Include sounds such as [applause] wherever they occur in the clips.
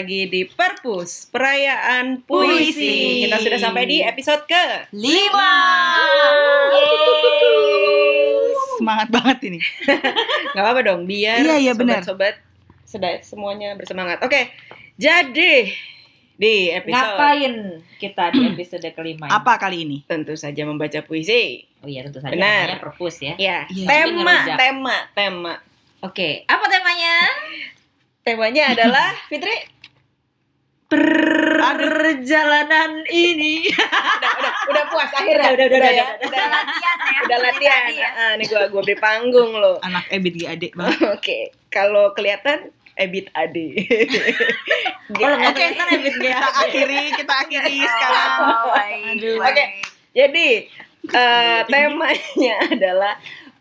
lagi di Perpus, perayaan puisi. Puisi. Kita sudah sampai di episode ke Lima. Semangat banget ini. [laughs] nggak apa-apa dong, biar Iya, iya, sobat-sobat sedaya semuanya bersemangat. Oke, jadi di episode Ngapain kita di episode kelima ini? Apa kali ini? tentu saja membaca puisi. Oh iya tentu saja Benar. perpus ya. Ya, tema, tema, tema. Oke, apa temanya? Temanya adalah Fitri. Perjalanan ini. udah, udah, udah puas akhirnya. Udah, udah, udah, ya. udah, udah, latihan ya. udah latihan. Ah, nih gua gua beri panggung loh. Anak Ebit G banget. [laughs] Oke, kalau kelihatan Ebit Ade. [laughs] Kalau nggak Oke, kelihatan habis [laughs] Kita akhiri, kita akhiri sekarang. Oh. Aduh. baik. Oke. Jadi eh, temanya adalah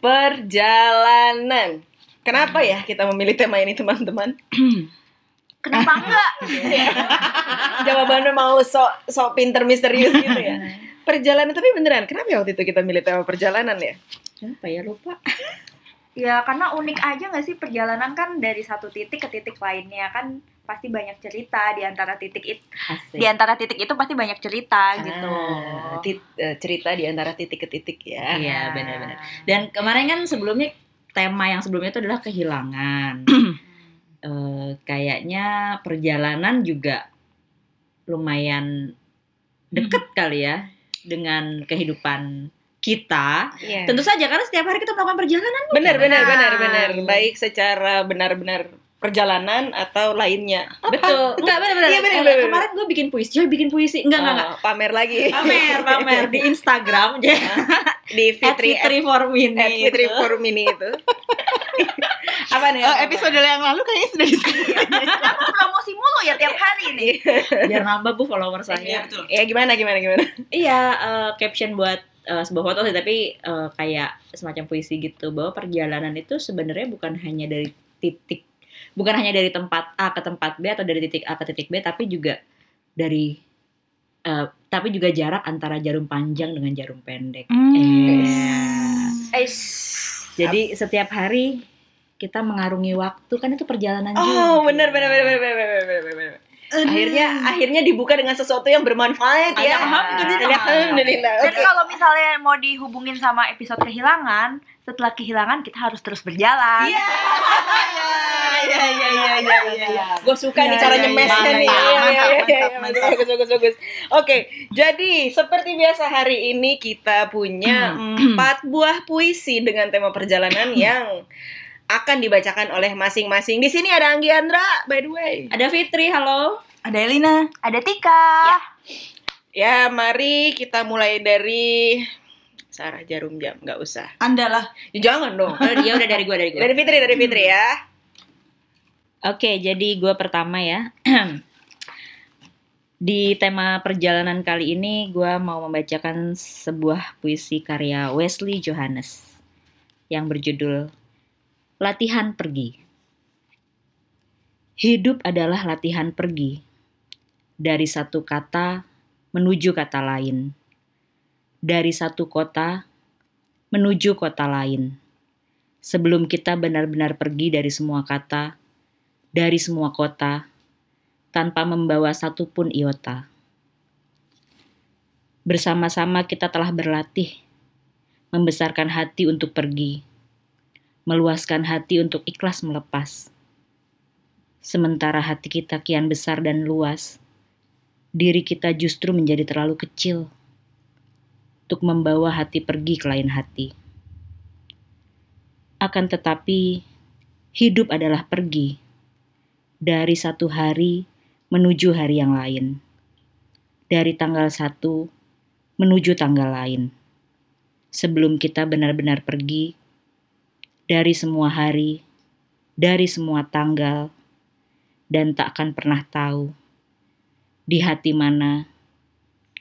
perjalanan. Kenapa ya kita memilih tema ini teman-teman? [clears throat] Kenapa enggak? [laughs] Jawabannya mau sok sok pinter misterius gitu ya. [laughs] Perjalanan tapi beneran. Kenapa ya waktu itu kita milih tema perjalanan ya? Apa ya lupa? [laughs] Ya karena unik aja nggak sih perjalanan kan dari satu titik ke titik lainnya kan pasti banyak cerita di antara titik itu. Di antara titik itu pasti banyak cerita gitu. Ah, tit- eh, cerita di antara titik ke titik ya. Iya benar-benar. Dan kemarin kan sebelumnya tema yang sebelumnya itu adalah kehilangan. [clears throat] Eh, kayaknya perjalanan juga lumayan deket kali ya dengan kehidupan kita. Iya. Tentu saja karena setiap hari kita melakukan perjalanan. Benar, benar, Benar. benar. Baik secara benar-benar perjalanan atau lainnya. Betul. Enggak benar-benar. Iya, benar, Eh, benar. Kemarin gue bikin puisi, Joy bikin puisi. Enggak, enggak, enggak. Oh, pamer lagi. Pamer, pamer di Instagram aja. [laughs] di Fitri Fitri for at Fitri Minute. for Mini itu. [laughs] apa nih? Oh, apa? episode yang lalu kayaknya sudah disebut. Kenapa [laughs] promosi mulu ya tiap hari nih? Biar nambah bu follower Iya, saya. betul. Ya gimana gimana gimana? Iya, eh, caption buat eh, sebuah foto sih, tapi eh, kayak semacam puisi gitu bahwa perjalanan itu sebenarnya bukan hanya dari titik, bukan hanya dari tempat A ke tempat B atau dari titik A ke titik B, tapi juga dari, eh, tapi juga jarak antara jarum panjang dengan jarum pendek. Eh, Jadi setiap hari kita mengarungi waktu kan itu perjalanan juga. Oh, benar benar benar benar benar benar benar. benar. Akhirnya akhirnya dibuka dengan sesuatu yang bermanfaat ya. Alhamdulillah. Alhamdulillah. Oke. kalau misalnya mau dihubungin sama episode kehilangan, setelah kehilangan kita harus terus berjalan. Iya. Iya iya iya iya iya. Gue suka nih Iya, cara iya, nyemesnya iya. nih. Iya, iya, iya, iya, Bagus bagus bagus bagus. Oke, jadi seperti biasa hari ini kita punya empat buah puisi dengan tema perjalanan yang akan dibacakan oleh masing-masing. Di sini ada Anggi Andra, by the way. Ada Fitri, halo. Ada Elina. Ada Tika. Ya, mari kita mulai dari Sarah Jarum Jam, nggak usah. Anda lah. Ya, jangan dong. Oh, dia udah dari gue, dari gue. Dari Fitri, dari Fitri ya. Oke, jadi gue pertama ya. [clears throat] Di tema perjalanan kali ini, gue mau membacakan sebuah puisi karya Wesley Johannes yang berjudul Latihan Pergi. Hidup adalah latihan pergi dari satu kata menuju kata lain, dari satu kota menuju kota lain. Sebelum kita benar-benar pergi dari semua kata, dari semua kota tanpa membawa satupun iota. Bersama-sama kita telah berlatih membesarkan hati untuk pergi, meluaskan hati untuk ikhlas melepas. Sementara hati kita kian besar dan luas, diri kita justru menjadi terlalu kecil untuk membawa hati pergi ke lain hati. Akan tetapi, hidup adalah pergi dari satu hari menuju hari yang lain. Dari tanggal satu menuju tanggal lain. Sebelum kita benar-benar pergi dari semua hari, dari semua tanggal, dan tak akan pernah tahu di hati mana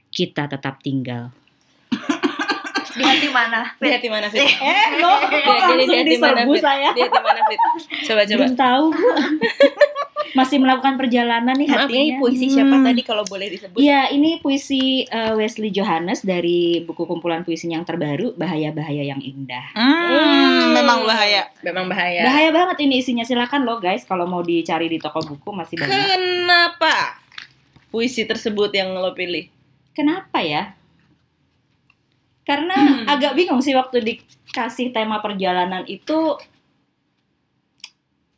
kita tetap tinggal. Di hati mana? Di hati mana Fit? Eh, lo Di- di- di hati mana, Fit? saya. Di hati mana Fit? Coba coba. Belum tahu. Masih melakukan perjalanan nih Maaf hatinya. ini puisi siapa Hmm. tadi kalau boleh disebut? Iya, ini puisi eh, Wesley Johannes dari buku kumpulan puisinya yang terbaru, Bahaya-Bahaya yang Indah. Hmm, memang bahaya. Memang bahaya. Bahaya banget ini isinya. Silakan loh guys, kalau mau dicari di toko buku masih banyak. Kenapa puisi tersebut yang lo pilih? Kenapa ya? Karena agak bingung sih waktu dikasih tema perjalanan itu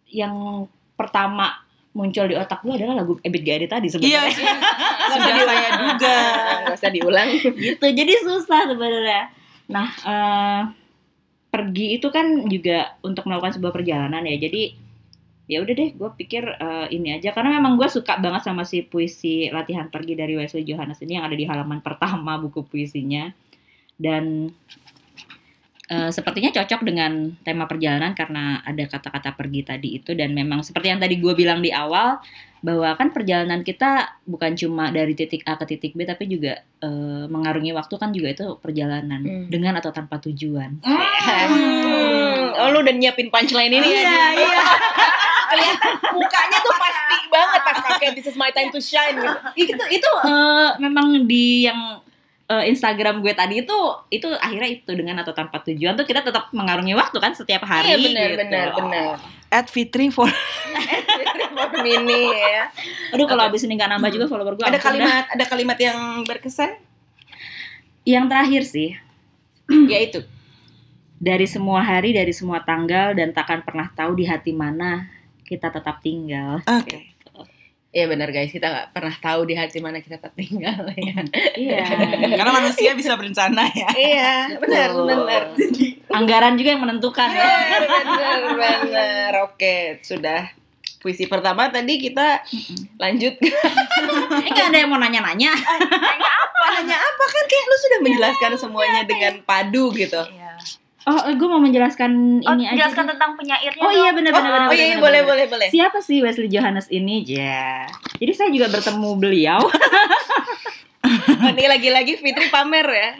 yang pertama muncul di otak gue adalah lagu Ebit G. Ade tadi Iya sebenarnya. sih. Sudah saya duga. Gak usah diulang. gitu. Jadi susah sebenarnya. Nah, eh, pergi itu kan juga untuk melakukan sebuah perjalanan ya. Jadi ya udah deh, gue pikir eh, ini aja karena memang gue suka banget sama si puisi latihan pergi dari Wesley Johannes ini yang ada di halaman pertama buku puisinya dan eh, sepertinya cocok dengan tema perjalanan karena ada kata-kata pergi tadi itu dan memang seperti yang tadi gue bilang di awal bahwa kan perjalanan kita bukan cuma dari titik A ke titik B tapi juga eh, mengarungi waktu kan juga itu perjalanan Hmm. dengan atau tanpa tujuan. Hmm. Oh lu udah nyiapin punchline ini ya? Iya, iya. [laughs] Kelihatan mukanya tuh pasti banget pas pakai This is my time to shine gitu. itu itu eh, memang di yang eh, Instagram gue tadi itu itu akhirnya itu dengan atau tanpa tujuan tuh kita tetap mengarungi waktu kan setiap hari Iya benar gitu. benar benar. [laughs] At Fitri for Mini ya. Aduh kalau Oke. abis ini nggak nambah juga follower gue Ada ampun dah. kalimat ada kalimat yang berkesan yang terakhir sih yaitu dari semua hari dari semua tanggal dan takkan pernah tahu di hati mana kita tetap tinggal. Oke. Iya benar guys, kita nggak pernah tahu di hati mana kita tetap tinggal ya. Iya. [laughs] Karena manusia bisa berencana ya. iya, benar Betul. benar. Anggaran juga yang menentukan ya. Iya, benar benar. Oke, sudah. Puisi pertama tadi kita lanjut Ini [laughs] nggak ada yang mau nanya-nanya. Tanya apa kan kayak lu sudah menjelaskan semuanya dengan padu gitu. Iya. Oh, gue mau menjelaskan Oh, ini aja. jelaskan deh. tentang penyairnya Oh dong. iya benar-benar. oh, benar, oh iya, benar, iya, benar, boleh benar. boleh boleh. Siapa sih Wesley Johannes ini? Ya. Jadi saya juga bertemu beliau. [laughs] Oh, Ini lagi-lagi Fitri pamer ya.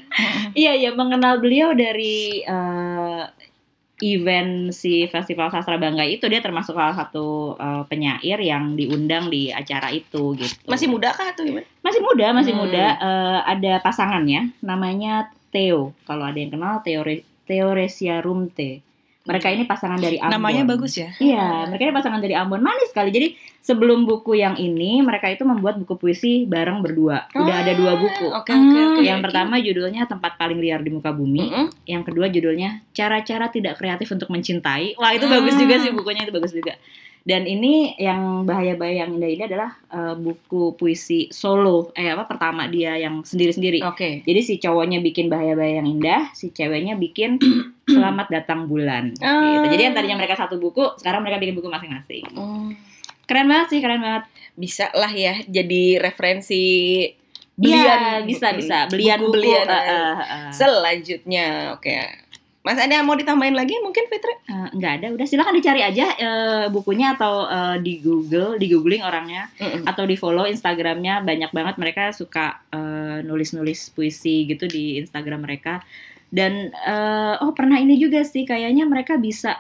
iya iya mengenal beliau dari eh, event si Festival Sastra Bangga itu dia termasuk salah satu eh, penyair yang diundang di acara itu gitu. Masih muda kah atau gimana? Masih muda, masih Hmm. muda. Eh, ada pasangannya namanya Theo. Kalau ada yang kenal Theo Re- Theo Resia Rumte. Mereka ini pasangan dari Ambon. Namanya bagus ya. Iya, mereka ini pasangan dari Ambon manis sekali. Jadi sebelum buku yang ini, mereka itu membuat buku puisi bareng berdua. Udah ada dua buku. Oke oke oke. Yang pertama judulnya Tempat Paling Liar di Muka Bumi. Mm-mm. Yang kedua judulnya Cara-cara Tidak Kreatif untuk Mencintai. Wah itu Hmm. bagus juga sih bukunya itu bagus juga. Dan ini yang bahaya-bahaya yang indah ini adalah eh, buku puisi solo. Eh apa pertama dia yang sendiri-sendiri. Oke. Jadi si cowoknya bikin bahaya-bahaya yang indah, si ceweknya bikin [clears throat] Selamat Datang Bulan. Ah. Gitu. Jadi yang tadinya mereka satu buku, sekarang mereka bikin buku masing-masing. Hmm. Keren banget sih, keren banget. Bisa lah ya jadi referensi Iya, belian bisa bisa. Belian buku buku. belian eh, eh, eh. selanjutnya. Oke. Mas ada yang mau ditambahin lagi mungkin Fitri? Nggak ada, udah silakan dicari aja eh, bukunya atau eh, di Google, di googling orangnya, Mm-mm. atau di follow Instagramnya banyak banget mereka suka nulis-nulis puisi gitu di Instagram mereka. Dan eh, oh pernah ini juga sih, kayaknya mereka bisa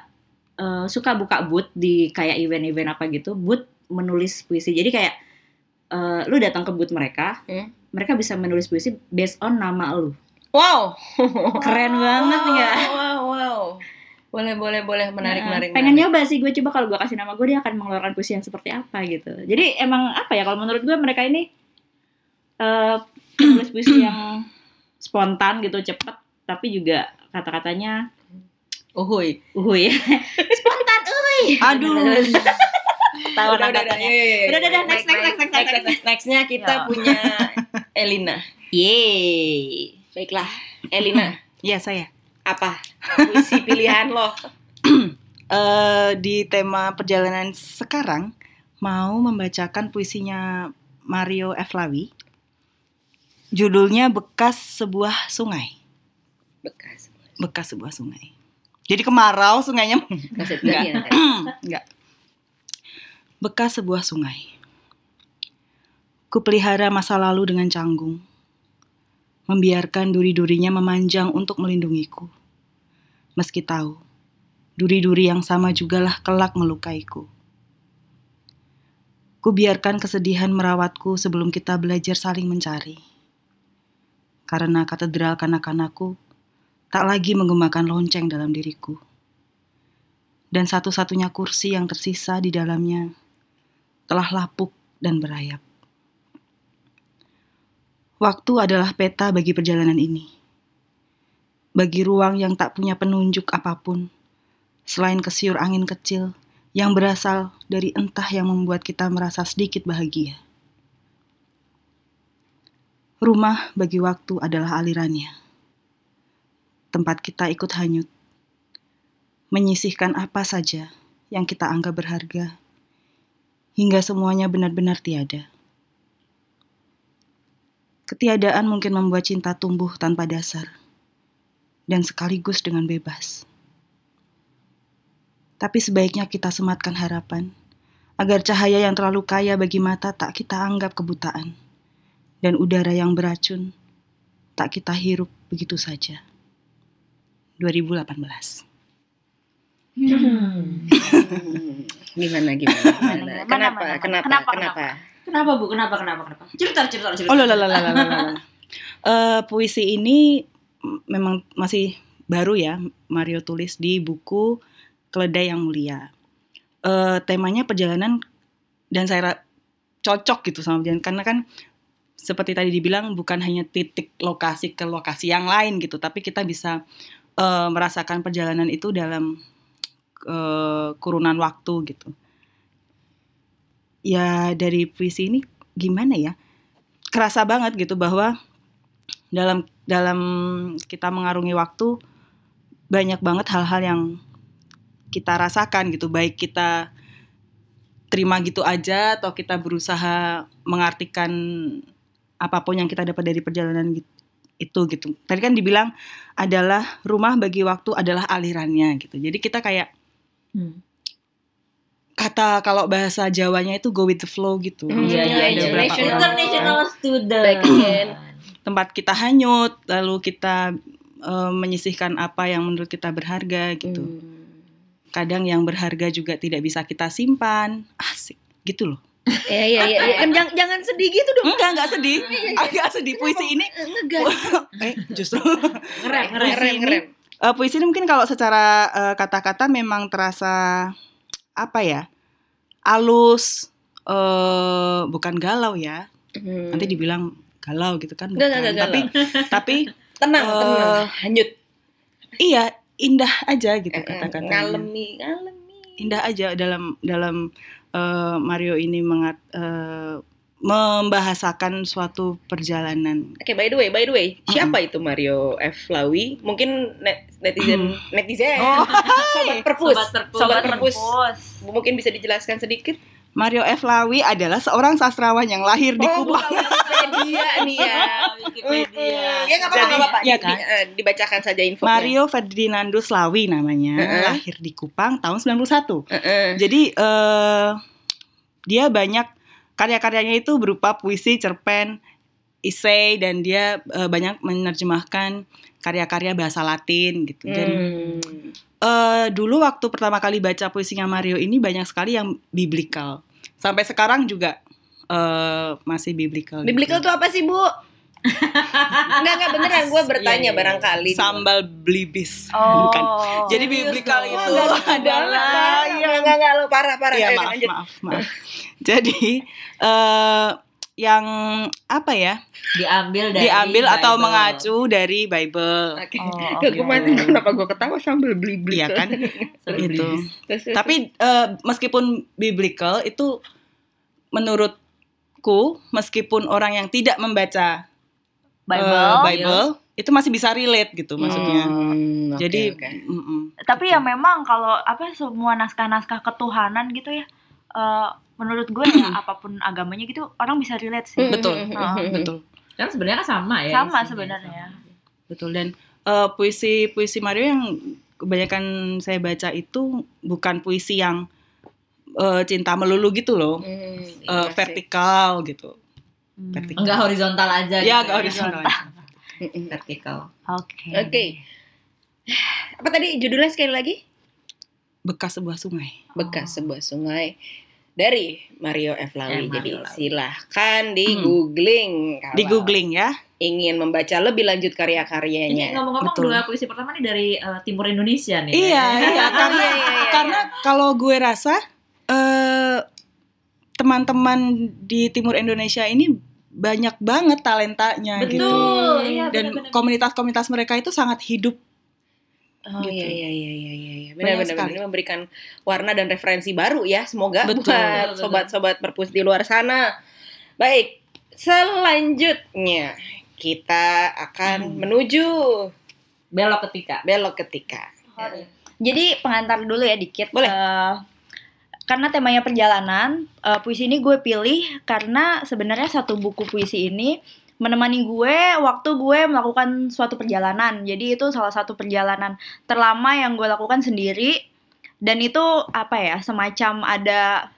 eh, suka buka booth di kayak event-event apa gitu, booth menulis puisi. Jadi kayak eh, lu datang ke booth mereka, Hmm. mereka bisa menulis puisi based on nama lu. Wow. [laughs] Keren banget nggak? Wow, wow. Boleh, boleh, boleh. Menarik, Nah, menarik. pengen menarik. nyoba sih gue coba kalau gue kasih nama gue dia akan mengeluarkan puisi yang seperti apa gitu jadi emang apa ya kalau menurut gue mereka ini eh [clears throat] nulis puisi yang spontan gitu cepet tapi juga kata-katanya Uhuy. uhuy [laughs] spontan uhuy Aduh. tahu Udah, udah, udah, iya, iya, iya. Udah, udah, udah, next, next, next, next, next, next. Nextnya kita Ya. punya [laughs] Elina. yeay Baiklah, Elina. [clears throat] Ya saya. Apa puisi pilihan lo? [clears throat] Eh di tema perjalanan sekarang mau membacakan puisinya Mario F. Lawi. Judulnya Bekas Sebuah Sungai. Bekas. Bekas sebuah sungai. Jadi kemarau sungainya [clears throat] Enggak. ya, Enggak. Bekas sebuah sungai. Kupelihara masa lalu dengan canggung. Membiarkan duri-durinya memanjang untuk melindungiku. Meski tahu, duri-duri yang sama jugalah kelak melukaiku. Ku biarkan kesedihan merawatku sebelum kita belajar saling mencari. Karena katedral kanak-kanakku tak lagi menggemakan lonceng dalam diriku. Dan satu-satunya kursi yang tersisa di dalamnya telah lapuk dan berayap. Waktu adalah peta bagi perjalanan ini. Bagi ruang yang tak punya penunjuk apa pun, selain kesiur angin kecil yang berasal dari entah yang membuat kita merasa sedikit bahagia. Rumah bagi waktu adalah alirannya. Tempat kita ikut hanyut. Menyisihkan apa saja yang kita anggap berharga. Hingga semuanya benar-benar tiada. Ketiadaan mungkin membuat cinta tumbuh tanpa dasar. Dan sekaligus dengan bebas. Tapi sebaiknya kita sematkan harapan agar cahaya yang terlalu kaya bagi mata tak kita anggap kebutaan dan udara yang beracun tak kita hirup begitu saja. 2018. [laughs] Gimana gimana? gimana? Gimana, Kenapa? gimana? Kenapa? Kenapa, Kenapa? Kenapa bu? Kenapa? Kenapa? Kenapa? Cerita, cerita, cerita. Oh, lala, lala, lala, lala. [laughs] Eh, puisi ini memang masih baru ya Mario tulis di buku Keledai yang Mulia. Eh, temanya perjalanan dan saya cocok gitu sama perjalanan karena kan seperti tadi dibilang bukan hanya titik lokasi ke lokasi yang lain gitu, tapi kita bisa eh, merasakan perjalanan itu dalam eh, kurungan waktu gitu. Ya dari puisi ini gimana ya? Kerasa banget gitu bahwa dalam dalam kita mengarungi waktu banyak banget hal-hal yang kita rasakan gitu baik kita terima gitu aja atau kita berusaha mengartikan apa pun yang kita dapat dari perjalanan itu gitu tadi kan dibilang adalah rumah bagi waktu adalah alirannya gitu jadi kita kayak Hmm. Kata kalau bahasa Jawanya itu go with the flow gitu Hmm, Iya, iya, iya, iya. iya. orang. International student. Back again. tempat kita hanyut lalu kita eh, menyisihkan apa yang menurut kita berharga gitu Hmm. kadang yang berharga juga tidak bisa kita simpan asik gitu loh Iya iya iya. iya. Kan [laughs] jangan, jangan sedih gitu dong. enggak enggak sedih [laughs] agak sedih puisi ini [laughs] eh justru Ngerem, ngerem. Ngerem. Eh, puisi ini mungkin kalau secara eh, kata-kata memang terasa apa ya alus eh bukan galau ya Hmm. nanti dibilang galau gitu kan bukan. enggak, enggak tapi [laughs] tapi tenang Eh, tenang. Hanyut. iya indah aja gitu Eh, eh, kata-katanya Ngalemi ngalemi. indah aja dalam dalam eh, Mario ini mengat, eh, membahasakan suatu perjalanan. Oke, by the way, by the way, siapa itu Mario F. Lawi? Mungkin net- netizen netizen. Oh, [laughs] Sobat perpus. Sobat perpus. Sobat Sobat perpus. Mungkin bisa dijelaskan sedikit? Mario F. Lawi adalah seorang sastrawan yang lahir di Oh, Kupang. Wikipedia nih ya. [laughs] Wikipedia. Ya nggak apa-apa, Jadi, nggak apa-apa. ya kan? di- eh, dibacakan saja infonya. Mario Ferdinandus Lawi namanya, Heeh. lahir di Kupang tahun 91. Heeh. Jadi eh dia banyak karya-karyanya itu berupa puisi, cerpen, isei dan dia eh, banyak menerjemahkan karya-karya bahasa Latin gitu. Dan Hmm. eh dulu waktu pertama kali baca puisinya Mario ini banyak sekali yang biblical. Sampai sekarang juga eh masih biblical. Biblical gitu. tuh apa sih, Bu? Enggak, enggak beneran gue bertanya Iya, iya, iya. barangkali. sambal blibis. Oh. Bukan. Jadi biblical dong? itu Enggak, adalah Iya, enggak, enggak, lo parah, parah. Iya maaf maaf maaf. [laughs] Jadi eh yang apa ya Diambil dari diambil atau Bible. mengacu dari Bible. Oke. Oh, oke. kemarin kenapa gue ketawa sambil beli-beli Iya kan? [laughs] Sambil itu. blibis. Tapi eh, meskipun biblical itu menurutku meskipun orang yang tidak membaca Bible. Bible itu masih bisa relate gitu maksudnya. Hmm, oke, Jadi mm-mm. Tapi ya memang kalau apa semua naskah-naskah ketuhanan gitu ya eh, menurut gue ya [clears throat] apa pun agamanya gitu orang bisa relate sih. Betul, hmm. betul. Kan sebenarnya kan sama ya. Sama sebenarnya. Betul dan eh, puisi puisi Mario yang kebanyakan saya baca itu bukan puisi yang eh, cinta melulu gitu loh, iya sih. vertikal gitu. Hmm. Vertikal. Enggak horizontal aja. Ya, gitu. enggak horizontal. [laughs] Vertikal. Oke. Oke. Apa tadi judulnya sekali lagi? Bekas sebuah sungai. Bekas sebuah sungai. dari Mario F. Eh, Lawi. Mario Jadi Lawi. silahkan di googling kalau Di googling ya. ingin membaca lebih lanjut Ini karya-karyanya. ngomong-ngomong Betul. dua puisi pertama nih dari eh, timur Indonesia nih. Iya, iya karena [laughs] Iya, iya, iya, karena kalau gue rasa eh teman-teman di timur Indonesia ini banyak banget talentanya Betul. gitu. Iya, Dan komunitas-komunitas mereka itu sangat hidup. Oh Gitu. iya iya iya iya iya iya. Banyak Benar-benar sekali. ini memberikan warna dan referensi baru ya semoga Betul. buat sobat-sobat perpus di luar sana. Baik, selanjutnya kita akan Hmm. menuju belok ketika. belok ketika. Jadi pengantar dulu ya dikit. Boleh. Eh, karena temanya perjalanan, eh, puisi ini gue pilih karena sebenarnya satu buku puisi ini menemani gue waktu gue melakukan suatu perjalanan. Jadi itu salah satu perjalanan terlama yang gue lakukan sendiri dan itu apa ya semacam ada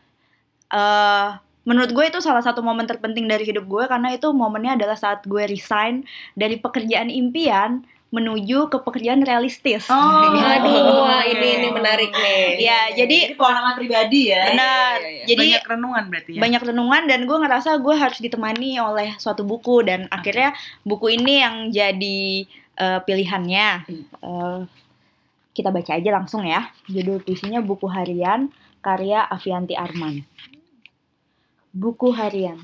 eh menurut gue itu salah satu momen terpenting dari hidup gue karena itu momennya adalah saat gue resign dari pekerjaan impian menuju ke pekerjaan realistis. Oh, [laughs] Aduh, wah, oke. ini ini menarik nih. Iya, jadi Jadi pengalaman pribadi ya. benar. iya, iya. Jadi banyak renungan berarti ya. banyak renungan dan gue ngerasa gue harus ditemani oleh suatu buku dan akhirnya buku ini yang jadi eh, pilihannya. Eh, kita baca aja langsung ya. Judul puisinya buku harian karya Avianti Arman. Buku harian.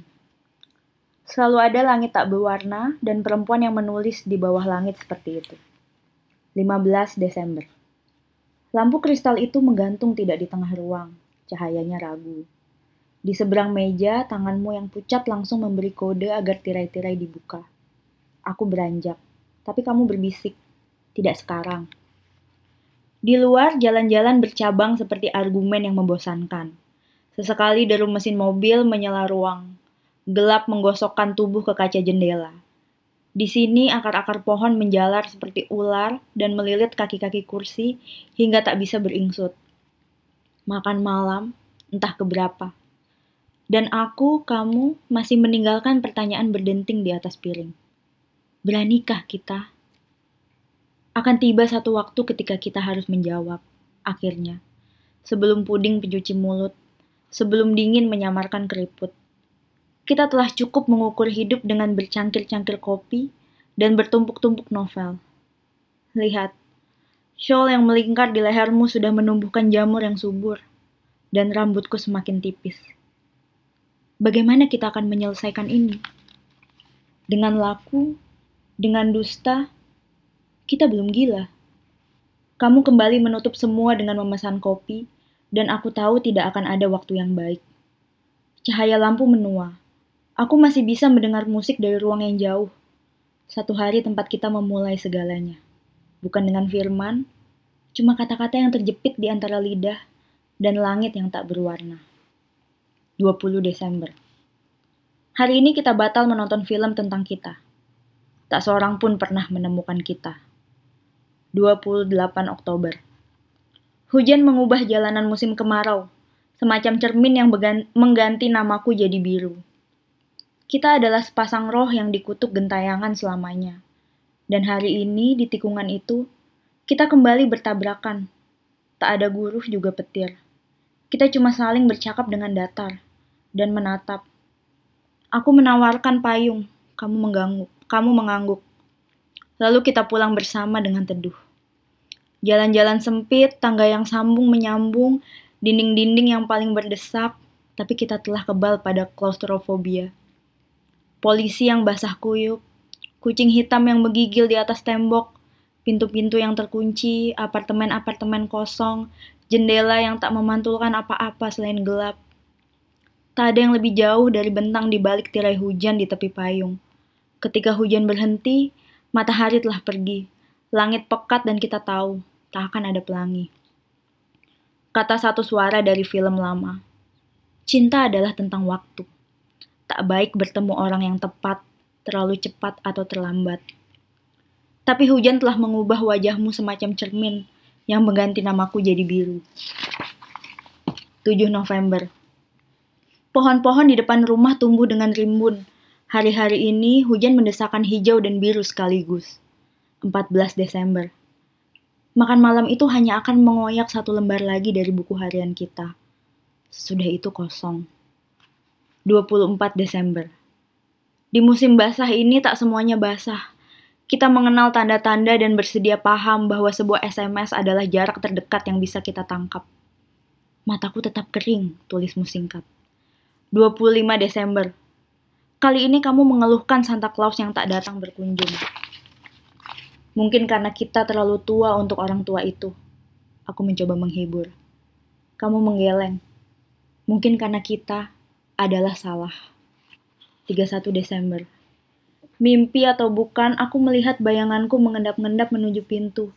Selalu ada langit tak berwarna dan perempuan yang menulis di bawah langit seperti itu. 15 Desember. Lampu kristal itu menggantung tidak di tengah ruang. Cahayanya ragu. Di seberang meja, tanganmu yang pucat langsung memberi kode agar tirai-tirai dibuka. Aku beranjak, tapi kamu berbisik. Tidak sekarang. Di luar, jalan-jalan bercabang seperti argumen yang membosankan. Sesekali deru mesin mobil menyala ruang. Gelap menggosokkan tubuh ke kaca jendela. Di sini akar-akar pohon menjalar seperti ular dan melilit kaki-kaki kursi hingga tak bisa beringsut. Makan malam, entah keberapa. Dan aku, kamu, masih meninggalkan pertanyaan berdenting di atas piring. Beranikah kita? Akan tiba satu waktu ketika kita harus menjawab, akhirnya. Sebelum puding pencuci mulut, sebelum dingin menyamarkan keriput. Kita telah cukup mengukur hidup dengan bercangkir-cangkir kopi dan bertumpuk-tumpuk novel. Lihat, shawl yang melingkar di lehermu sudah menumbuhkan jamur yang subur, dan rambutku semakin tipis. Bagaimana kita akan menyelesaikan ini? Dengan laku, dengan dusta, kita belum gila. Kamu kembali menutup semua dengan memesan kopi, dan aku tahu tidak akan ada waktu yang baik. Cahaya lampu menua. Aku masih bisa mendengar musik dari ruang yang jauh. Satu hari tempat kita memulai segalanya. Bukan dengan firman, cuma kata-kata yang terjepit di antara lidah dan langit yang tak berwarna. 20 Desember. Hari ini kita batal menonton film tentang kita. Tak seorang pun pernah menemukan kita. 28 Oktober. Hujan mengubah jalanan musim kemarau, semacam cermin yang mengganti namaku jadi biru. Kita adalah sepasang roh yang dikutuk gentayangan selamanya. Dan hari ini di tikungan itu, kita kembali bertabrakan. Tak ada guru juga petir. Kita cuma saling bercakap dengan datar dan menatap. Aku menawarkan payung, kamu mengganggu, kamu mengangguk. Lalu kita pulang bersama dengan teduh. Jalan-jalan sempit, tangga yang sambung menyambung, dinding-dinding yang paling berdesak, tapi kita telah kebal pada klaustrofobia. Polisi yang basah kuyup, kucing hitam yang menggigil di atas tembok, pintu-pintu yang terkunci, apartemen-apartemen kosong, jendela yang tak memantulkan apa-apa selain gelap. Tak ada yang lebih jauh dari bentang di balik tirai hujan di tepi payung. Ketika hujan berhenti, matahari telah pergi. Langit pekat dan kita tahu, tak akan ada pelangi. Kata satu suara dari film lama. Cinta adalah tentang waktu. Tak baik bertemu orang yang tepat, terlalu cepat atau terlambat. Tapi hujan telah mengubah wajahmu semacam cermin yang mengganti namaku jadi biru. 7 November. Pohon-pohon di depan rumah tumbuh dengan rimbun. Hari-hari ini hujan mendesakkan hijau dan biru sekaligus. 14 Desember. Makan malam itu hanya akan mengoyak satu lembar lagi dari buku harian kita. Sesudah itu kosong. 24 Desember. Di musim basah ini tak semuanya basah. Kita mengenal tanda-tanda dan bersedia paham bahwa sebuah SMS adalah jarak terdekat yang bisa kita tangkap. Mataku tetap kering, tulismu singkat. 25 Desember. Kali ini kamu mengeluhkan Santa Claus yang tak datang berkunjung. Mungkin karena kita terlalu tua untuk orang tua itu. Aku mencoba menghibur. Kamu menggeleng. Mungkin karena kita adalah salah. 31 Desember. Mimpi atau bukan, aku melihat bayanganku mengendap-endap menuju pintu,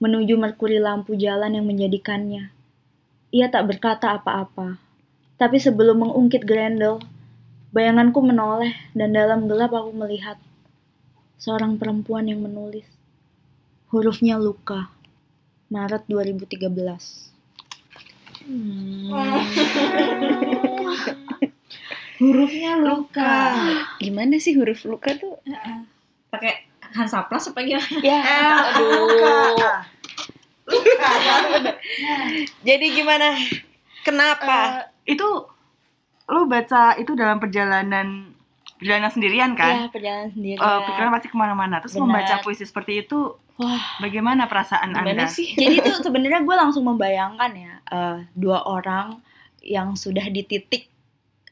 menuju merkuri lampu jalan yang menjadikannya. Ia tak berkata apa-apa, tapi sebelum mengungkit Grendel, bayanganku menoleh dan dalam gelap aku melihat seorang perempuan yang menulis. Hurufnya Luka. Maret 2013. Hurufnya luka. Gimana sih huruf luka tuh? Pakai Hansaplas apa gimana? Ya, [laughs] Aduh. [laughs] Jadi gimana? Kenapa? Eh, itu lo baca itu dalam perjalanan perjalanan sendirian kan? ya perjalanan sendiri. Eh, pikiran pasti ke mana-mana. Terus Benar. membaca puisi seperti itu, Wah, bagaimana perasaan Gimana anda? sih? [laughs] jadi tuh sebenarnya gue langsung membayangkan ya eh, dua orang yang sudah di titik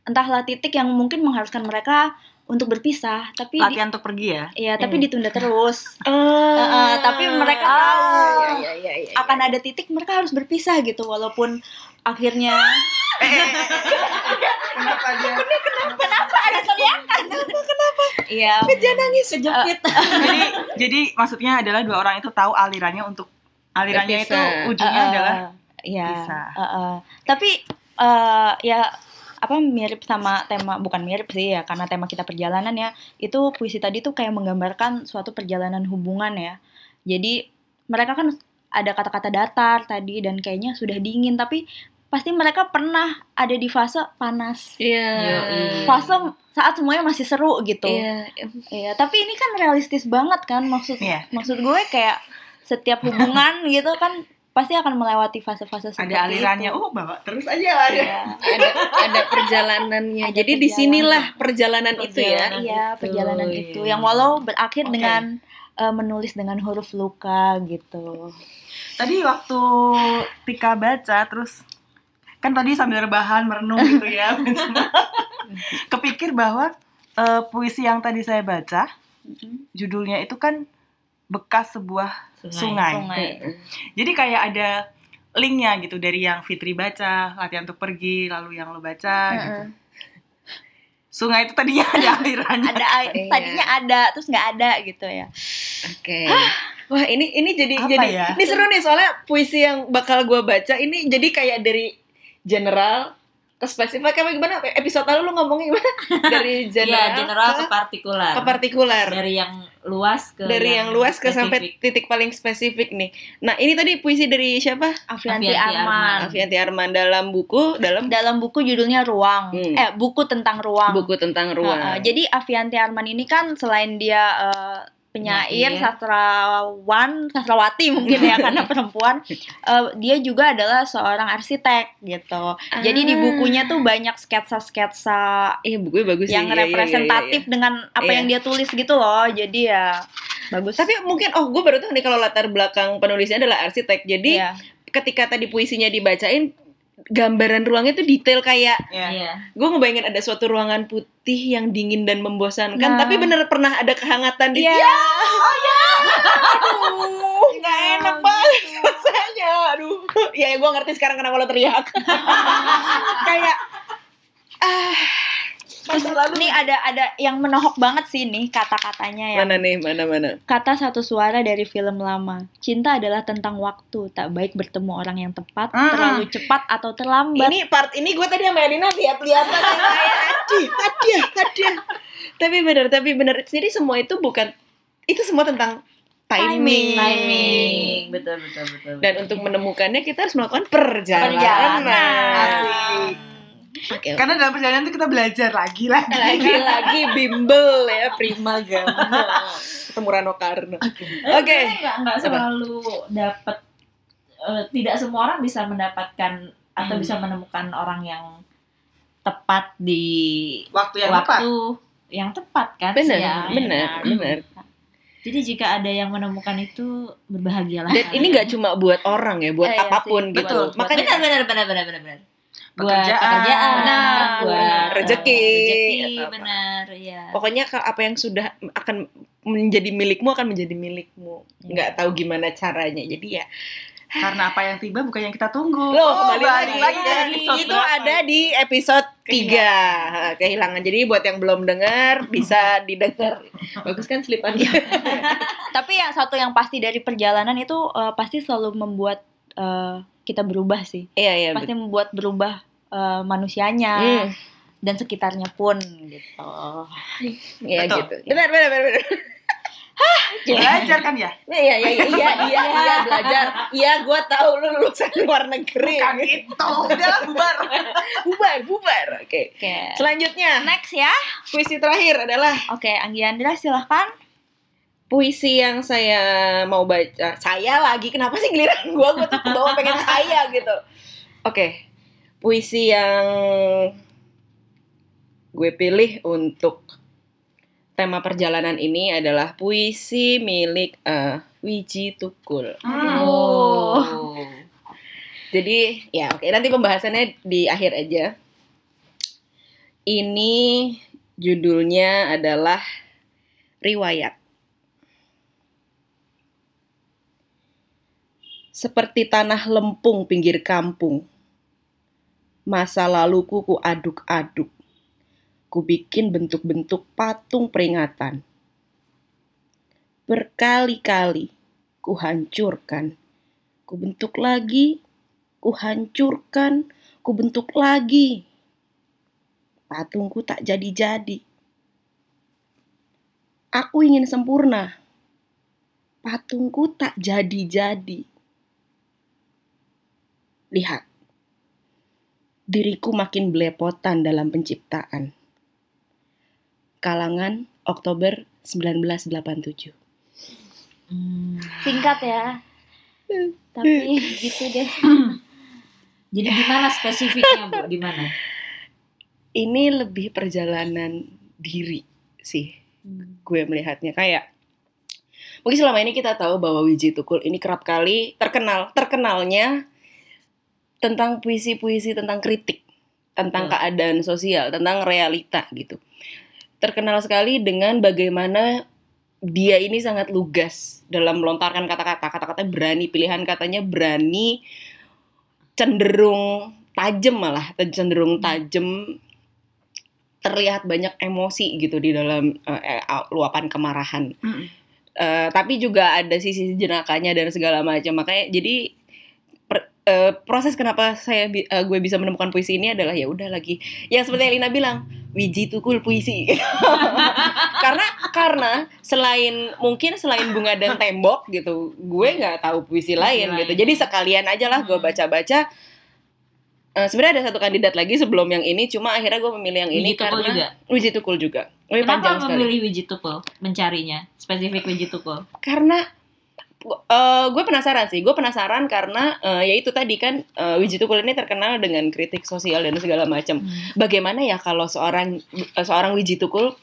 entahlah titik yang mungkin mengharuskan mereka untuk berpisah, tapi di- Latihan untuk pergi ya? Iya, tapi Hmm. ditunda terus. [laughs] Ah. eh, tapi mereka tahu. Iya, iya, iya, iya. Akan ada titik mereka harus berpisah gitu, walaupun akhirnya [laughs] Kenapa dia? ada teriakan. Kenapa? Iya. Dia nangis kejepit. jadi jadi maksudnya adalah dua orang itu tahu alirannya untuk alirannya itu ujungnya Eh, adalah Iya. pisah. eh, eh. Tapi eh, ya apa mirip sama tema bukan mirip sih ya karena tema kita perjalanan ya itu puisi tadi tuh kayak menggambarkan suatu perjalanan hubungan ya jadi mereka kan ada kata-kata datar tadi dan kayaknya sudah dingin tapi pasti mereka pernah ada di fase panas Iya. Yoi. fase saat semuanya masih seru gitu Iya. Iya, tapi ini kan realistis banget kan maksud Iya. maksud gue kayak setiap hubungan gitu kan pasti akan melewati fase-fase seperti ada alirannya. itu. Oh, bawa terus aja ada. Iya. [laughs] ada ada perjalanannya. Ada Jadi perjalanan. di sinilah perjalanan itu ya. Perjalanan. Iya, itu, perjalanan iya. itu yang walau berakhir Oke. dengan eh, menulis dengan huruf luka gitu. Tadi waktu Tika baca terus kan tadi sambil rebahan merenung gitu ya. [laughs] [laughs] Kepikir bahwa eh, puisi yang tadi saya baca judulnya itu kan bekas sebuah sungai. Sungai. Jadi kayak ada linknya gitu dari yang Fitri baca, latihan untuk pergi, lalu yang lo baca gitu. Heeh. Sungai itu tadinya [laughs] ada alirannya. Ada air- Iya. tadinya ada terus nggak ada gitu ya. Oke. [gasps] Wah ini ini jadi Apa jadi ya? ini seru nih soalnya puisi yang bakal gue baca ini jadi kayak dari general ke spesifik apa gimana? Episode lalu lu ngomongin gimana? [laughs] Dari general, Iya, general ke, ke partikular. ke partikular. Dari yang luas ke Dari yang luas ke sampai spesifik. titik paling spesifik nih. Nah ini tadi puisi dari siapa? Afianti Afianti Arman. Arman. Afianti Arman dalam buku dalam Dalam buku judulnya Ruang. Hmm. Eh, buku tentang ruang. buku tentang ruang. Heeh, jadi Avianti Arman ini kan selain dia eh, penyair, Penyair. sastrawan, sastrawati mungkin ya [laughs] karena perempuan, eh, dia juga adalah seorang arsitek gitu. Jadi di Ah. bukunya tuh banyak sketsa-sketsa Iya bukunya bagus yang sih. Iya, iya, iya, representatif iya. dengan apa Iya. yang dia tulis gitu loh. Jadi ya bagus. Tapi mungkin oh gue baru tahu nih kalau latar belakang penulisnya adalah arsitek. Jadi Iya. ketika tadi puisinya dibacain gambaran ruangnya tuh detail kayak Ya. Iya. gue ngebayangin ada suatu ruangan putih yang dingin dan membosankan Nah. tapi bener pernah ada kehangatan di Iya. oh ya aduh nggak enak banget [laughs] rasanya aduh ya, gue ngerti sekarang kenapa lo teriak [laughs] kayak ah masa lalu Ini ada ada yang menohok banget sih nih kata-katanya ya. mana nih mana mana Kata satu suara dari film lama. Cinta adalah tentang waktu, tak baik bertemu orang yang tepat, Mm-mm. terlalu cepat atau terlambat. ini part ini gue tadi sama Elina lihat-lihatan yang [laughs] kayak hadiah hadiah tapi bener tapi bener jadi semua itu bukan itu semua tentang timing, Timing. Betul, betul, betul. dan betul. untuk menemukannya kita harus melakukan perjalanan. Perjalanan. Asik. Oke. Karena dalam perjalanan itu kita belajar lagi lagi. Lagi-lagi bimbel ya prima gama. Ketemu Rano Karno. Oke. Sebenarnya nggak nggak selalu dapat eh, tidak semua orang bisa mendapatkan atau Hmm. bisa menemukan orang yang tepat di Waktu yang tepat. waktu yang tepat kan Benar, Ya, benar, benar. jadi jika ada yang menemukan itu berbahagialah Dan ini nggak cuma buat orang ya, buat Eh, iya apa pun sih. gitu. Betul. Makanya benar benar benar benar benar benar buat Pekerjaan. pekerjaan Benar, buat. Rezeki. benar ya pokoknya apa yang sudah akan menjadi milikmu akan menjadi milikmu. Nggak tahu gimana caranya. Jadi ya Karena apa yang tiba bukan yang kita tunggu. Loh, Oh, kembali balik lagi. ke episode itu berapa ada di episode 3 kehilangan. Jadi buat yang belum dengar bisa [laughs] didengar. Bagus kan selipannya. [laughs] Tapi yang satu yang pasti dari perjalanan itu eh, pasti selalu membuat eh, kita berubah sih. Iya iya. Pasti membuat berubah eh, manusianya Hmm, dan sekitarnya pun gitu. Iya gitu. Benar benar benar. benar. Belajar kan ya? Iya iya iya iya iya, iya belajar. Iya gua tahu lu lulusan luar negeri. Bukan itu. Udahlah bubar. bubar bubar. Oke. Oke. Selanjutnya Next ya. puisi terakhir adalah Oke, Anggi Andra silahkan. puisi yang saya mau baca. Saya lagi kenapa sih giliran gua gua tuh bawa pengen saya gitu. Oke. Puisi yang gue pilih untuk tema perjalanan ini adalah puisi milik eh, Wiji Tukul. Oh. Jadi ya oke nanti pembahasannya di akhir aja. Ini judulnya adalah riwayat. Seperti tanah lempung pinggir kampung. Masa laluku ku aduk-aduk. Ku bikin bentuk-bentuk patung peringatan. Berkali-kali ku hancurkan. Ku bentuk lagi, ku hancurkan, ku bentuk lagi. Patungku tak jadi-jadi. Aku ingin sempurna. Patungku tak jadi-jadi. Lihat. Diriku makin belepotan dalam penciptaan. Kalangan Oktober 1987. Hmm. Singkat ya. [laughs] Tapi gitu deh. [clears throat] jadi di mana spesifiknya bu di mana Ini lebih perjalanan diri sih. gue melihatnya kayak mungkin selama ini kita tahu bahwa Wiji Tukul ini kerap kali terkenal terkenalnya tentang puisi-puisi tentang kritik tentang Betul. keadaan sosial tentang realita gitu. Terkenal sekali dengan bagaimana dia ini sangat lugas dalam melontarkan kata-kata. Kata-kata berani pilihan katanya berani cenderung tajam malah cenderung tajam terlihat banyak emosi gitu di dalam eh, luapan kemarahan. Eh, tapi juga ada sisi jenakanya dan segala macam. Makanya jadi eh, proses kenapa saya eh, gue bisa menemukan puisi ini adalah ya udah lagi yang seperti Elina bilang wiji tukul puisi. [laughs] Karena karena selain mungkin selain bunga dan tembok gitu gue nggak tahu puisi lain gitu. jadi sekalian aja lah gue Hmm. baca-baca. Eh, sebenarnya ada satu kandidat lagi sebelum yang ini cuma akhirnya gue memilih yang ini Wiji karena juga? Wiji Tukul juga. Wih, kenapa panjang sekali. Memilih Wiji Tukul mencarinya spesifik Wiji Tukul? Karena eh, gue penasaran sih. Gue penasaran karena eh, ya itu tadi kan eh, Wiji Tukul ini terkenal dengan kritik sosial dan segala macam. Bagaimana ya kalau seorang eh, seorang Wiji Tukul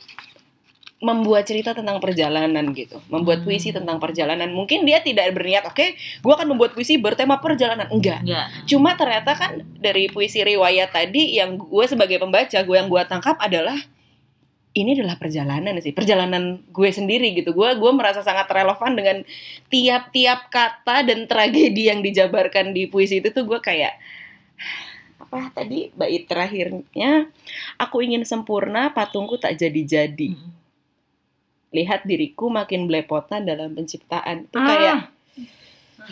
membuat cerita tentang perjalanan gitu? Membuat Hmm. puisi tentang perjalanan. Mungkin dia tidak berniat oke gue akan membuat puisi bertema perjalanan. Enggak. Enggak cuma ternyata kan dari puisi riwayat tadi yang gue sebagai pembaca gue yang gue tangkap adalah ini adalah perjalanan sih perjalanan gue sendiri gitu gue gue merasa sangat relevan dengan tiap-tiap kata dan tragedi yang dijabarkan di puisi itu tuh gue kayak apa tadi bait terakhirnya aku ingin sempurna patungku tak jadi-jadi Mm. lihat diriku makin belepotan dalam penciptaan itu Ah. kayak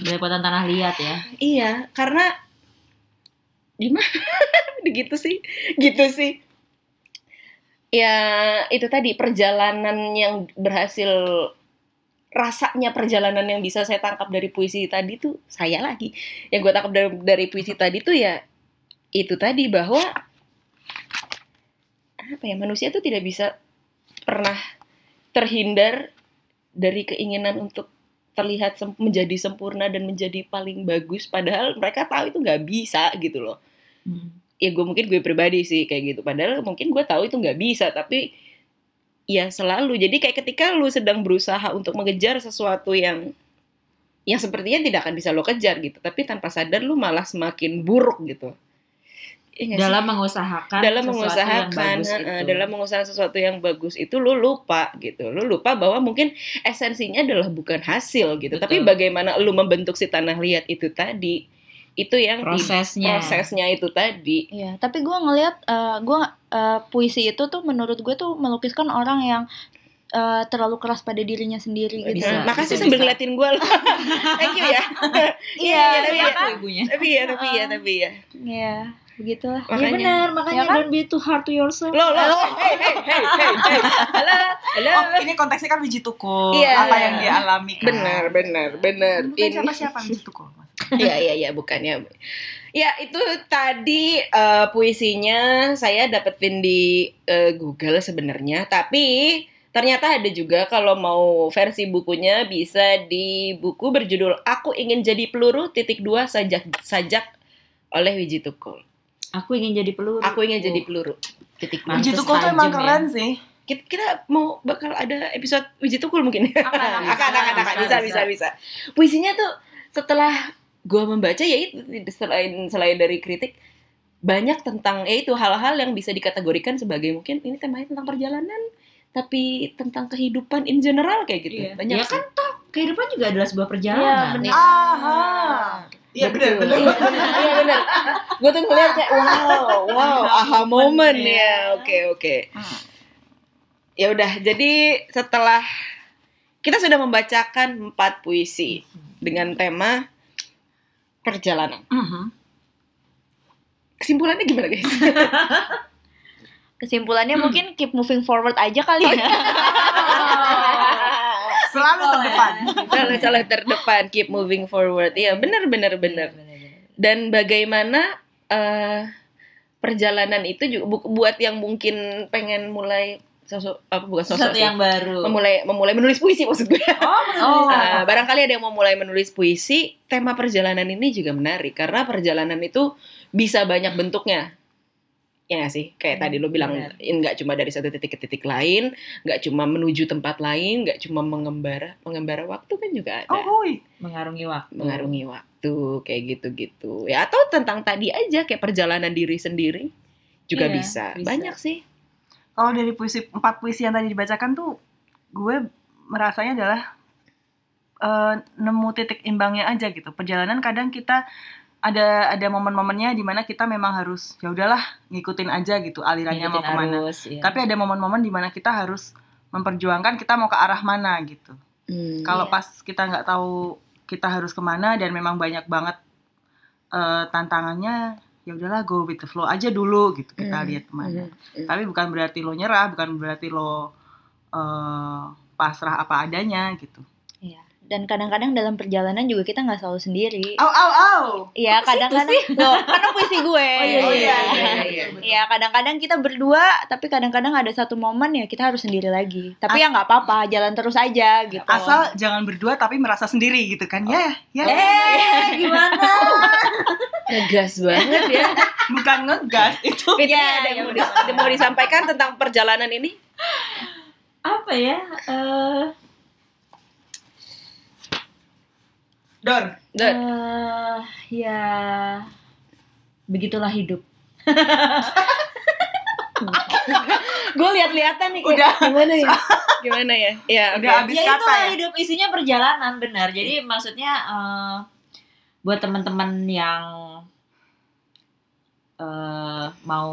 belepotan tanah liat ya Iya, karena gimana? [laughs] gitu sih, gitu sih. Ya itu tadi perjalanan yang berhasil rasanya perjalanan yang bisa saya tangkap dari puisi tadi tuh saya lagi. Yang gue tangkap dari, dari puisi tadi tuh ya itu tadi bahwa apa ya manusia tuh tidak bisa pernah terhindar dari keinginan untuk terlihat sem- menjadi sempurna dan menjadi paling bagus padahal mereka tahu itu nggak bisa gitu loh Hmm. Ya gue mungkin gue pribadi sih kayak gitu padahal mungkin gue tahu itu nggak bisa tapi ya selalu jadi kayak ketika lu sedang berusaha untuk mengejar sesuatu yang yang sepertinya tidak akan bisa lo kejar gitu tapi tanpa sadar lu malah semakin buruk gitu Iya nggak sih? dalam mengusahakan dalam sesuatu mengusahakan yang bagus itu. dalam mengusahakan sesuatu yang bagus itu lu lupa gitu lu lupa bahwa mungkin esensinya adalah bukan hasil gitu tapi Betul. bagaimana lu membentuk si tanah liat itu tadi itu yang di- prosesnya prosesnya itu tadi Iya, tapi gue ngelihat eh gue eh, puisi itu tuh menurut gue tuh melukiskan orang yang eh, terlalu keras pada dirinya sendiri gitu. Bisa, makasih bisa, sambil bisa. ngeliatin gue loh [laughs] thank you ya [laughs] Iya, tapi iya ya, kan? ibunya tapi ya tapi ya tapi ya Iya, begitulah. ya makanya benar makanya Ya kan? don't be too hard to yourself lo lo hey hey hey hey hey halo halo Oh, ini konteksnya kan biji tukul. Iya. Apa yang dia alami kan. benar benar benar Bukan siapa-siapa biji tukul. Iya iya iya bukannya. Ya itu tadi eh, puisinya saya dapetin di eh, Google sebenarnya, tapi ternyata ada juga kalau mau versi bukunya bisa di buku berjudul Aku ingin jadi peluru titik dua sajak sajak oleh Wiji Tukul. aku ingin jadi peluru Aku ingin jadi peluru titik dua. Mantes Biji tukul tuh emang ya. keren sih. Kita, kita mau bakal ada episode Wiji Tukul mungkin. Akan, akan, [laughs] akan, akan, bisa, bisa, bisa, bisa. Puisinya tuh setelah gua membaca ya itu selain selain dari kritik banyak tentang ya itu hal-hal yang bisa dikategorikan sebagai mungkin ini temanya tentang perjalanan tapi tentang kehidupan in general kayak gitu. Iya. Banyak Ya kan toh kehidupan juga adalah sebuah perjalanan benar. Aha. Iya benar benar. Iya benar. Iya benar. Gue tuh ngeliat kayak wow, wow, aha moment ya. Oke, oke. Hmm. Ya udah, jadi setelah kita sudah membacakan empat puisi dengan tema perjalanan. Mhm. Kesimpulannya gimana guys? [laughs] Kesimpulannya mungkin keep moving forward aja kali ya. [laughs] Selalu terdepan. salah salah terdepan, keep moving forward. Iya benar benar benar. Dan bagaimana eh, perjalanan itu juga bu- buat yang mungkin pengen mulai sosok apa bukan sosok sesuatu sih. yang baru memulai memulai menulis puisi maksud gue. oh Nah, [laughs] barangkali ada yang mau mulai menulis puisi, tema perjalanan ini juga menarik karena perjalanan itu bisa banyak bentuknya. Ya nggak sih? Kayak tadi lo bilang nggak cuma dari satu titik ke titik lain, nggak cuma menuju tempat lain, nggak cuma mengembara. Mengembara waktu kan juga ada. Oh, mengarungi waktu Mengarungi waktu kayak gitu-gitu. Ya atau tentang tadi aja kayak perjalanan diri sendiri juga Iya, bisa. bisa. Banyak sih. Kalau dari puisi empat puisi yang tadi dibacakan tuh, gue merasanya adalah eh, nemu titik imbangnya aja gitu. Perjalanan kadang kita ada ada momen-momennya di mana kita memang harus ya udahlah ngikutin aja gitu alirannya mau Ngikutin ke mana. arus, iya. Tapi ada momen-momen di mana kita harus memperjuangkan kita mau ke arah mana gitu. Hmm. Kalau Iya. pas kita nggak tahu kita harus ke mana dan memang banyak banget eh, tantangannya, ya udahlah go with the flow aja dulu gitu. Kita Hmm, lihat ke mana. hmm. Tapi bukan berarti lo nyerah, bukan berarti lo eh, pasrah apa adanya gitu. Iya. Dan kadang-kadang dalam perjalanan juga kita nggak selalu sendiri. Au au au. Iya, kadang-kadang loh, karena puisi gue. Oh, iya, iya, iya, iya, iya. Iya, kadang-kadang kita berdua, tapi kadang-kadang ada satu momen ya kita harus sendiri lagi. Tapi ya nggak apa-apa, jalan terus aja gitu. Asal jangan berdua tapi merasa sendiri gitu kan. Ya, ya. eh gimana Ngegas banget ya. Bukan ngegas itu. Ya, ada yang ya, mau, dis- ada mau disampaikan tentang perjalanan ini? apa ya eh Dor. Dan eh, ya begitulah hidup [laughs] gue lihat-lihatan nih kayak, Udah. gimana ya? Gimana ya? Ya, Udah oke. habis ya kata itulah ya. hidup isinya perjalanan benar jadi maksudnya eh, buat teman-teman yang eh, mau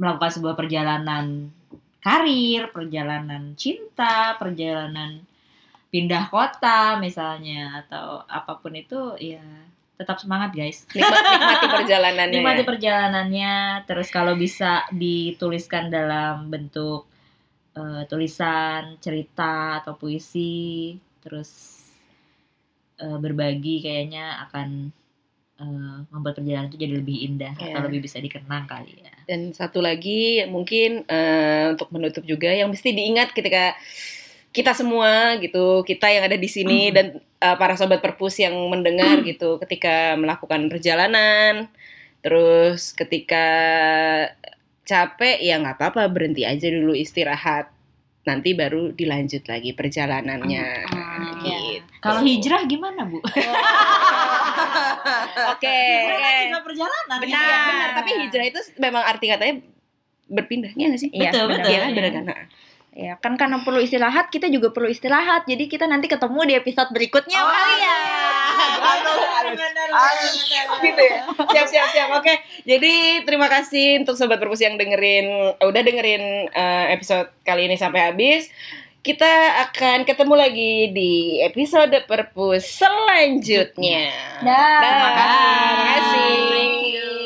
melakukan sebuah perjalanan karir perjalanan cinta perjalanan pindah kota misalnya atau apa pun itu ya tetap semangat guys [laughs] Nikmat, nikmati perjalanannya. nikmati ya. perjalanannya terus kalau bisa dituliskan dalam bentuk eh, tulisan cerita atau puisi terus eh, berbagi kayaknya akan eh, membuat perjalanan itu jadi lebih indah Iya. atau lebih bisa dikenang kali ya Dan satu lagi mungkin eh, untuk menutup juga yang mesti diingat ketika kita semua gitu, kita yang ada di sini dan eh, para sobat perpus yang mendengar gitu ketika melakukan perjalanan Terus ketika capek ya nggak apa-apa berhenti aja dulu istirahat. Nanti baru dilanjut lagi perjalanannya. Hmm, gitu. Kalau hijrah gimana, Bu? [laughs] Oke. Hijrah kan juga perjalanan. Benar, ya. benar. Tapi hijrah itu memang arti katanya berpindah, ya nggak sih? Iya, Betul, benar. betul. Iya benar kan? Ya kan karena perlu istirahat, kita juga perlu istirahat. Jadi kita nanti ketemu di episode berikutnya Oh, kali ya. Gitu ya. Siap, siap, siap. Oke. Jadi terima kasih untuk sobat perpus yang dengerin, udah dengerin eh, episode kali ini sampai habis. Kita akan ketemu lagi di episode perpus selanjutnya. Dah. Terima kasih. Terima kasih.